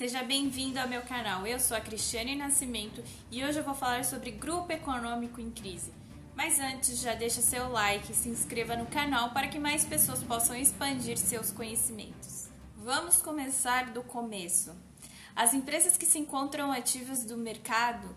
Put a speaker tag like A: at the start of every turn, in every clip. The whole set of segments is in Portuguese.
A: Seja bem-vindo ao meu canal. Eu sou a Cristiane Nascimento e hoje eu vou falar sobre grupo econômico em crise. Mas antes, já deixa seu like e se inscreva no canal para que mais pessoas possam expandir seus conhecimentos. Vamos começar do começo. As empresas que se encontram ativas do mercado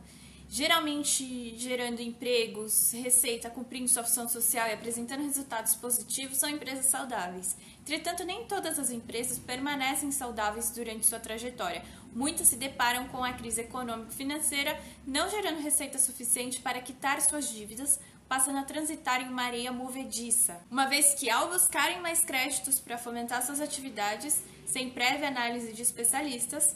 A: geralmente gerando empregos, receita, cumprindo sua função social e apresentando resultados positivos, são empresas saudáveis. Entretanto, nem todas as empresas permanecem saudáveis durante sua trajetória. Muitas se deparam com a crise econômico-financeira, não gerando receita suficiente para quitar suas dívidas, passando a transitar em uma areia movediça. Uma vez que, ao buscarem mais créditos para fomentar suas atividades, sem prévia análise de especialistas,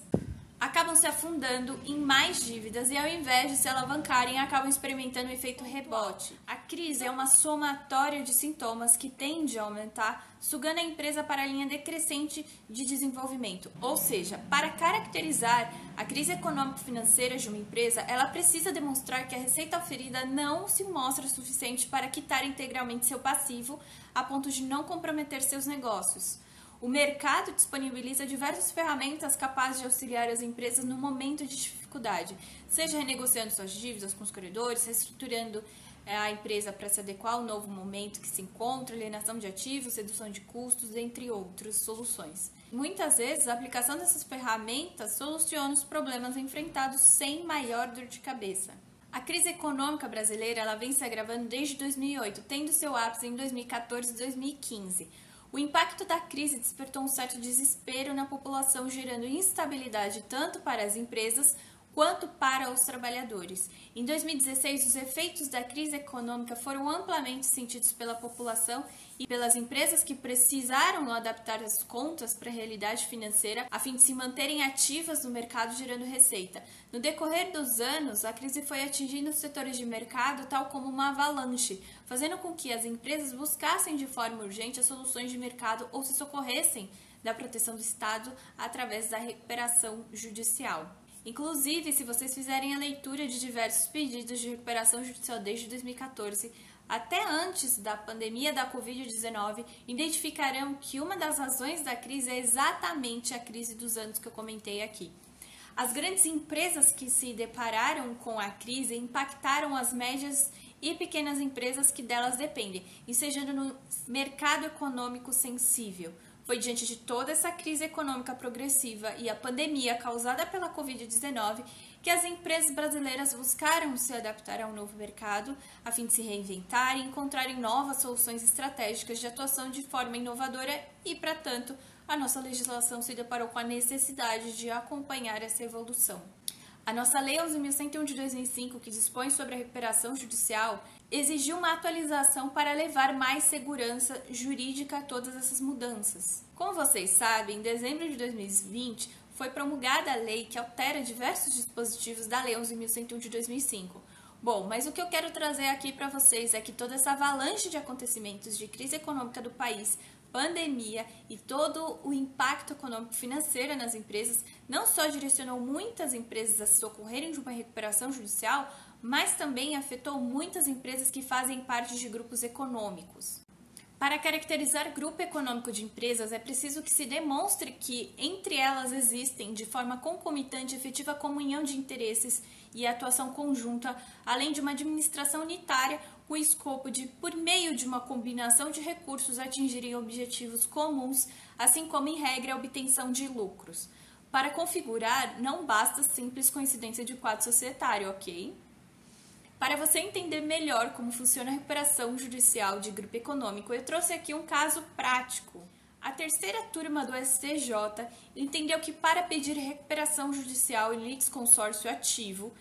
A: acabam se afundando em mais dívidas e, ao invés de se alavancarem, acabam experimentando o efeito rebote. A crise é uma somatória de sintomas que tende a aumentar, sugando a empresa para a linha decrescente de desenvolvimento. Ou seja, para caracterizar a crise econômico-financeira de uma empresa, ela precisa demonstrar que a receita oferida não se mostra suficiente para quitar integralmente seu passivo, a ponto de não comprometer seus negócios. O mercado disponibiliza diversas ferramentas capazes de auxiliar as empresas no momento de dificuldade, seja renegociando suas dívidas com os credores, reestruturando eh, a empresa para se adequar ao novo momento que se encontra, alienação de ativos, redução de custos, entre outras soluções. Muitas vezes, a aplicação dessas ferramentas soluciona os problemas enfrentados sem maior dor de cabeça. A crise econômica brasileira ela vem se agravando desde 2008, tendo seu ápice em 2014 e 2015 o impacto da crise despertou um certo desespero na população, gerando instabilidade tanto para as empresas quanto para os trabalhadores. Em 2016, os efeitos da crise econômica foram amplamente sentidos pela população e pelas empresas que precisaram adaptar as contas para a realidade financeira a fim de se manterem ativas no mercado gerando receita. No decorrer dos anos, a crise foi atingindo os setores de mercado tal como uma avalanche, fazendo com que as empresas buscassem de forma urgente as soluções de mercado ou se socorressem da proteção do Estado através da recuperação judicial. Inclusive, se vocês fizerem a leitura de diversos pedidos de recuperação judicial desde 2014, até antes da pandemia da Covid-19, identificarão que uma das razões da crise é exatamente a crise dos anos que eu comentei aqui. As grandes empresas que se depararam com a crise impactaram as médias e pequenas empresas que delas dependem, ensejando no mercado econômico sensível. Foi diante de toda essa crise econômica progressiva e a pandemia causada pela Covid-19 que as empresas brasileiras buscaram se adaptar ao novo mercado a fim de se reinventar e encontrarem novas soluções estratégicas de atuação de forma inovadora e, para tanto, a nossa legislação se deparou com a necessidade de acompanhar essa evolução. A nossa Lei 11.101 de 2005, que dispõe sobre a recuperação judicial, exigiu uma atualização para levar mais segurança jurídica a todas essas mudanças. Como vocês sabem, em dezembro de 2020 foi promulgada a lei que altera diversos dispositivos da Lei 11.101 de 2005. Bom, mas o que eu quero trazer aqui para vocês é que toda essa avalanche de acontecimentos de crise econômica do país pandemia e todo o impacto econômico financeiro nas empresas não só direcionou muitas empresas a socorrerem de uma recuperação judicial, mas também afetou muitas empresas que fazem parte de grupos econômicos. Para caracterizar grupo econômico de empresas, é preciso que se demonstre que entre elas existem, de forma concomitante, efetiva comunhão de interesses e atuação conjunta, além de uma administração unitária com o escopo de, por meio de uma combinação de recursos, atingirem objetivos comuns, assim como, em regra, a obtenção de lucros. Para configurar, não basta simples coincidência de quadro societário, ok? Para você entender melhor como funciona a recuperação judicial de grupo econômico, eu trouxe aqui um caso prático. A terceira turma do STJ entendeu que para pedir recuperação judicial em litisconsórcio ativo,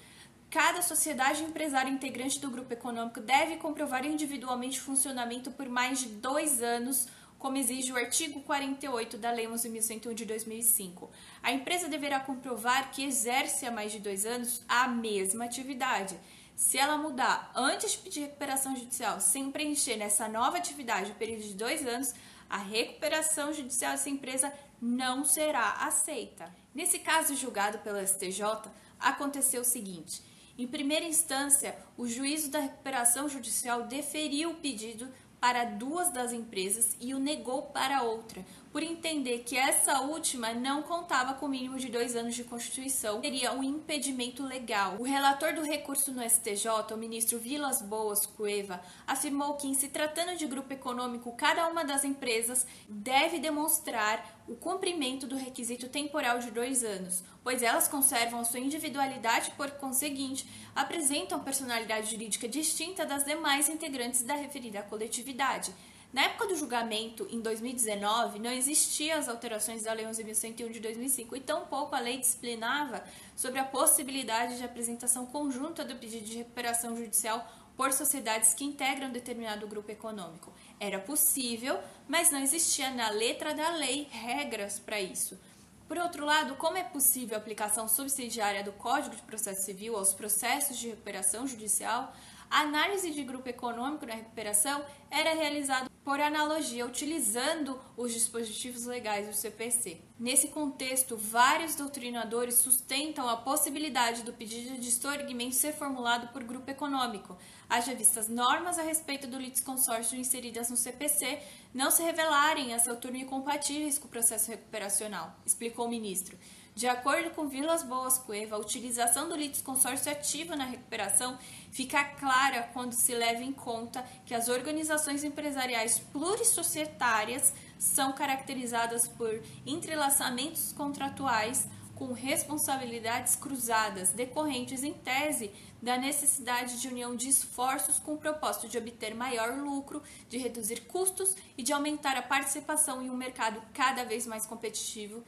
A: cada sociedade empresária integrante do grupo econômico deve comprovar individualmente o funcionamento por mais de dois anos, como exige o artigo 48 da Lei 11.101 de 2005. A empresa deverá comprovar que exerce há mais de dois anos a mesma atividade se ela mudar antes de pedir recuperação judicial, sem preencher nessa nova atividade o período de dois anos, a recuperação judicial dessa empresa não será aceita. Nesse caso julgado pelo STJ, aconteceu o seguinte: em primeira instância, o juízo da recuperação judicial deferiu o pedido para duas das empresas e o negou para outra, por entender que essa última não contava com o mínimo de dois anos de Constituição, seria um impedimento legal. O relator do recurso no STJ, o ministro Vilas Boas Cueva, afirmou que, em se tratando de grupo econômico, cada uma das empresas deve demonstrar o cumprimento do requisito temporal de dois anos, pois elas conservam a sua individualidade e, por conseguinte, apresentam personalidade jurídica distinta das demais integrantes da referida coletividade. Na época do julgamento, em 2019, não existiam as alterações da Lei 11.101 de 2005 e tampouco a lei disciplinava sobre a possibilidade de apresentação conjunta do pedido de recuperação judicial por sociedades que integram determinado grupo econômico. Era possível, mas não existia na letra da lei regras para isso. Por outro lado, como é possível a aplicação subsidiária do Código de Processo Civil aos processos de recuperação judicial, a análise de grupo econômico na recuperação era realizada por analogia, utilizando os dispositivos legais do CPC. Nesse contexto, vários doutrinadores sustentam a possibilidade do pedido de extorguimento ser formulado por grupo econômico, haja vistas normas a respeito do litisconsórcio inseridas no CPC não se revelarem essa turno incompatíveis com o processo recuperacional, explicou o ministro. De acordo com Vilas Boas Cueva, a utilização do litisconsórcio ativo na recuperação fica clara quando se leva em conta que as organizações empresariais plurissocietárias são caracterizadas por entrelaçamentos contratuais com responsabilidades cruzadas, decorrentes em tese da necessidade de união de esforços com o propósito de obter maior lucro, de reduzir custos e de aumentar a participação em um mercado cada vez mais competitivo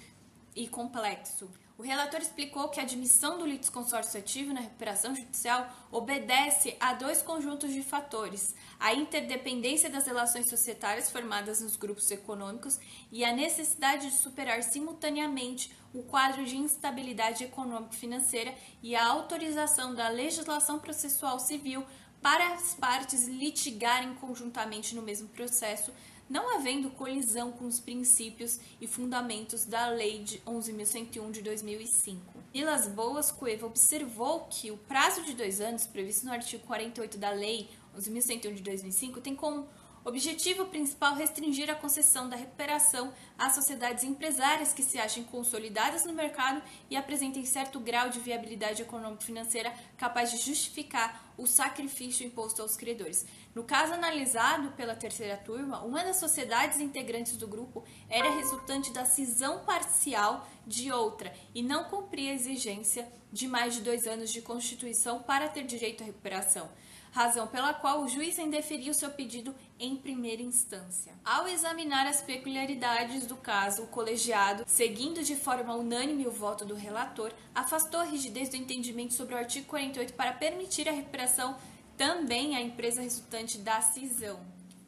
A: e complexo. O relator explicou que a admissão do litisconsórcio ativo na recuperação judicial obedece a dois conjuntos de fatores: a interdependência das relações societárias formadas nos grupos econômicos e a necessidade de superar simultaneamente o quadro de instabilidade econômico-financeira e a autorização da legislação processual civil para as partes litigarem conjuntamente no mesmo processo não havendo colisão com os princípios e fundamentos da Lei de 11.101 de 2005. Vilas Boas Cueva observou que o prazo de dois anos previsto no artigo 48 da Lei 11.101 de 2005 tem como Objetivo principal: restringir a concessão da recuperação às sociedades empresárias que se achem consolidadas no mercado e apresentem certo grau de viabilidade econômico-financeira capaz de justificar o sacrifício imposto aos credores. No caso analisado pela terceira turma, uma das sociedades integrantes do grupo era resultante da cisão parcial de outra e não cumpria a exigência de mais de dois anos de constituição para ter direito à recuperação razão pela qual o juiz indeferiu seu pedido em primeira instância. Ao examinar as peculiaridades do caso, o colegiado, seguindo de forma unânime o voto do relator, afastou a rigidez do entendimento sobre o artigo 48 para permitir a recuperação também à empresa resultante da cisão.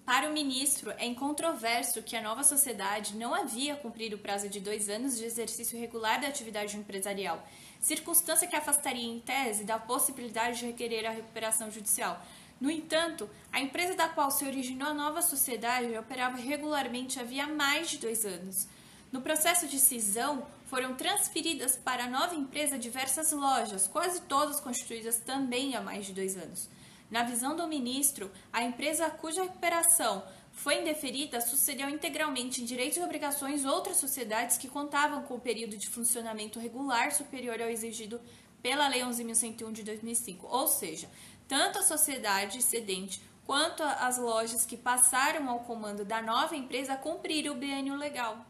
A: Para o ministro, é incontroverso que a nova sociedade não havia cumprido o prazo de dois anos de exercício regular da atividade empresarial, circunstância que afastaria, em tese, da possibilidade de requerer a recuperação judicial. No entanto, a empresa da qual se originou a nova sociedade operava regularmente havia mais de dois anos. No processo de cisão, foram transferidas para a nova empresa diversas lojas, quase todas constituídas também há mais de dois anos. Na visão do ministro, a empresa cuja recuperação foi indeferida sucedeu integralmente em direitos e obrigações outras sociedades que contavam com o período de funcionamento regular superior ao exigido pela Lei 11.101 de 2005, ou seja, tanto a sociedade cedente quanto as lojas que passaram ao comando da nova empresa cumpriram o biênio legal.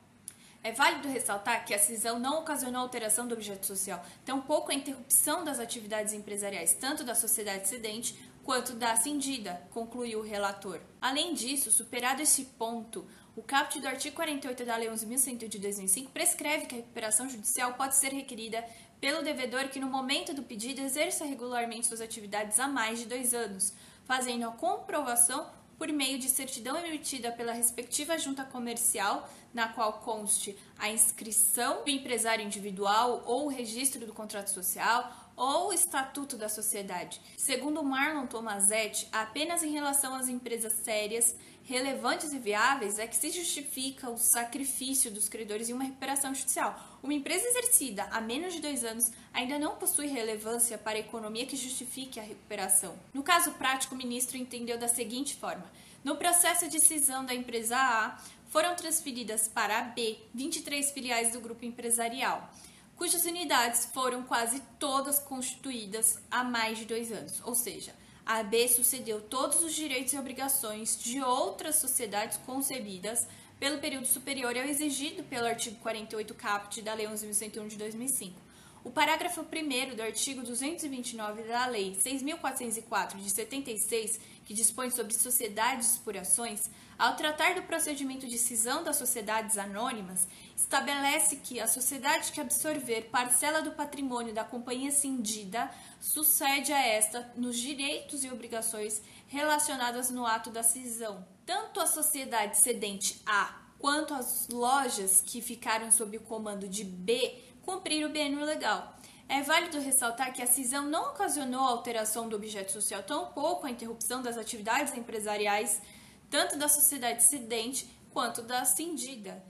A: É válido ressaltar que a cisão não ocasionou alteração do objeto social, tampouco a interrupção das atividades empresariais, tanto da sociedade cedente quanto da cindida, concluiu o relator. Além disso, superado esse ponto, o caput do artigo 48 da Lei 11.101 de 2005 prescreve que a recuperação judicial pode ser requerida pelo devedor que, no momento do pedido, exerça regularmente suas atividades há mais de dois anos, fazendo a comprovação por meio de certidão emitida pela respectiva junta comercial, na qual conste a inscrição do empresário individual ou o registro do contrato social ou o estatuto da sociedade. Segundo Marlon Tomazetti, apenas em relação às empresas sérias, relevantes e viáveis é que se justifica o sacrifício dos credores em uma recuperação judicial. Uma empresa exercida há menos de dois anos ainda não possui relevância para a economia que justifique a recuperação. No caso prático, o ministro entendeu da seguinte forma: no processo de cisão da empresa A, foram transferidas para a B 23 filiais do grupo empresarial, cujas unidades foram quase todas constituídas há mais de dois anos, ou seja, a AB sucedeu todos os direitos e obrigações de outras sociedades concebidas pelo período superior ao exigido pelo artigo 48 caput da Lei 11.101 de 2005 o parágrafo 1 do artigo 229 da Lei 6.404 de 76, que dispõe sobre sociedades por ações, ao tratar do procedimento de cisão das sociedades anônimas, estabelece que a sociedade que absorver parcela do patrimônio da companhia cindida sucede a esta nos direitos e obrigações relacionadas no ato da cisão. Tanto a sociedade cedente A quanto as lojas que ficaram sob o comando de B cumprir o bem legal. É válido ressaltar que a cisão não ocasionou alteração do objeto social, tampouco a interrupção das atividades empresariais, tanto da sociedade cedente quanto da cindida.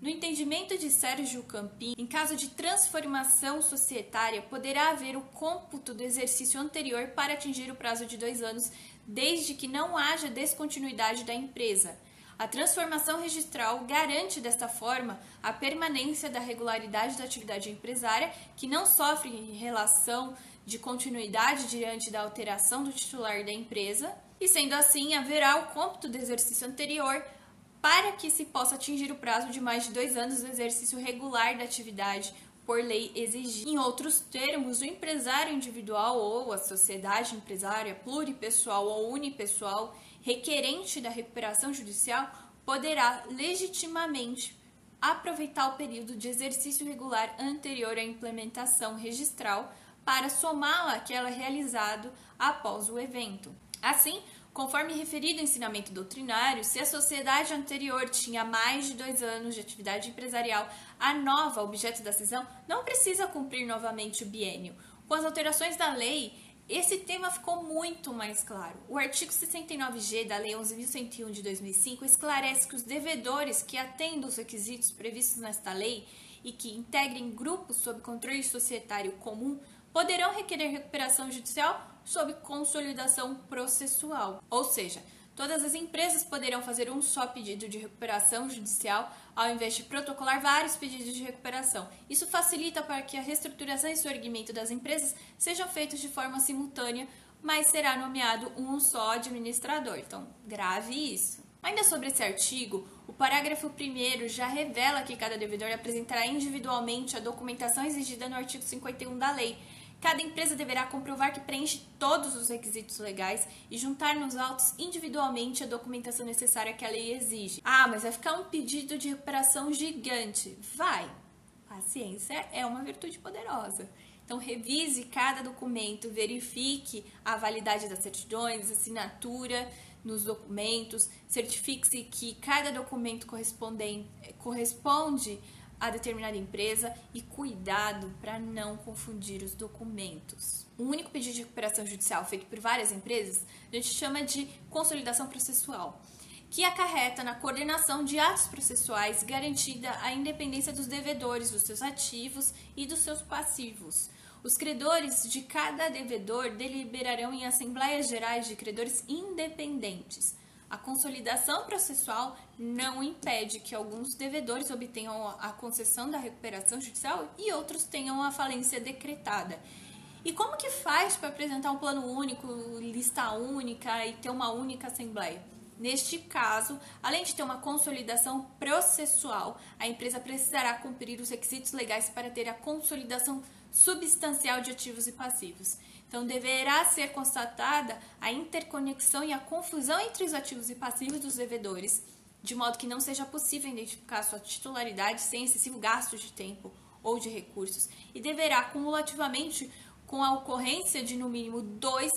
A: No entendimento de Sérgio Campin, em caso de transformação societária, poderá haver o cômputo do exercício anterior para atingir o prazo de dois anos, desde que não haja descontinuidade da empresa. A transformação registral garante, desta forma, a permanência da regularidade da atividade empresária, que não sofre em relação de continuidade diante da alteração do titular da empresa, e sendo assim, haverá o cômputo do exercício anterior para que se possa atingir o prazo de mais de dois anos do exercício regular da atividade por lei exigir. Em outros termos, o empresário individual ou a sociedade empresária pluripessoal ou unipessoal requerente da recuperação judicial poderá legitimamente aproveitar o período de exercício regular anterior à implementação registral para somá-la àquela realizado após o evento. Assim, conforme referido ensinamento doutrinário, se a sociedade anterior tinha mais de dois anos de atividade empresarial, a nova objeto da cisão não precisa cumprir novamente o biênio. Com as alterações da lei, esse tema ficou muito mais claro. O artigo 69G da Lei 11.101 de 2005 esclarece que os devedores que atendam os requisitos previstos nesta lei e que integrem grupos sob controle societário comum poderão requerer recuperação judicial sob consolidação processual. Ou seja, todas as empresas poderão fazer um só pedido de recuperação judicial ao invés de protocolar vários pedidos de recuperação. Isso facilita para que a reestruturação e sorgimento das empresas sejam feitos de forma simultânea, mas será nomeado um só administrador. Então, grave isso. Ainda sobre esse artigo, o parágrafo 1 já revela que cada devedor apresentará individualmente a documentação exigida no artigo 51 da lei, Cada empresa deverá comprovar que preenche todos os requisitos legais e juntar nos autos individualmente a documentação necessária que a lei exige. Ah, mas vai ficar um pedido de recuperação gigante. Vai! Paciência é uma virtude poderosa. Então, revise cada documento, verifique a validade das certidões, assinatura nos documentos, certifique-se que cada documento corresponde a determinada empresa e cuidado para não confundir os documentos. Um único pedido de recuperação judicial feito por várias empresas a gente chama de consolidação processual, que acarreta na coordenação de atos processuais garantida a independência dos devedores, dos seus ativos e dos seus passivos. Os credores de cada devedor deliberarão em assembleias gerais de credores independentes a consolidação processual não impede que alguns devedores obtenham a concessão da recuperação judicial e outros tenham a falência decretada. E como que faz para apresentar um plano único, lista única e ter uma única assembleia? Neste caso, além de ter uma consolidação processual, a empresa precisará cumprir os requisitos legais para ter a consolidação substancial de ativos e passivos. Então, deverá ser constatada a interconexão e a confusão entre os ativos e passivos dos devedores, de modo que não seja possível identificar sua titularidade sem excessivo gasto de tempo ou de recursos, e deverá cumulativamente com a ocorrência de no mínimo dois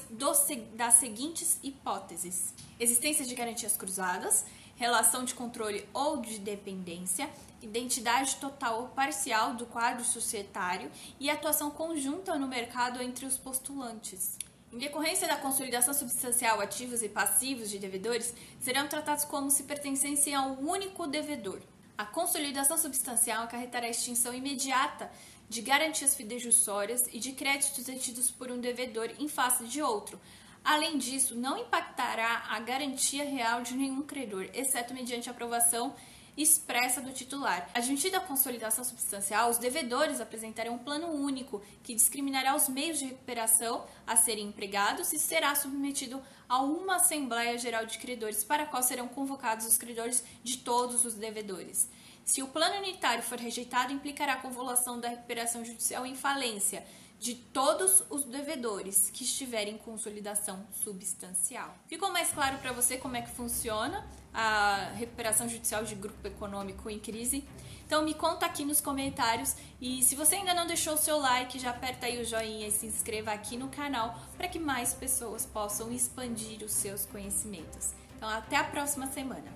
A: das seguintes hipóteses: existência de garantias cruzadas, relação de controle ou de dependência, identidade total ou parcial do quadro societário e atuação conjunta no mercado entre os postulantes. Em decorrência da consolidação substancial, ativos e passivos de devedores serão tratados como se pertencessem a um único devedor. A consolidação substancial acarretará a extinção imediata de garantias fidejussórias e de créditos detidos por um devedor em face de outro, Além disso, não impactará a garantia real de nenhum credor, exceto mediante aprovação expressa do titular. Admitida a consolidação substancial, os devedores apresentarão um plano único que discriminará os meios de recuperação a serem empregados e será submetido a uma Assembleia Geral de Credores, para a qual serão convocados os credores de todos os devedores. Se o plano unitário for rejeitado, implicará a convolução da recuperação judicial em falência de todos os devedores que estiverem em consolidação substancial. Ficou mais claro para você como é que funciona a recuperação judicial de grupo econômico em crise? Então me conta aqui nos comentários e se você ainda não deixou o seu like, já aperta aí o joinha e se inscreva aqui no canal para que mais pessoas possam expandir os seus conhecimentos. Então até a próxima semana.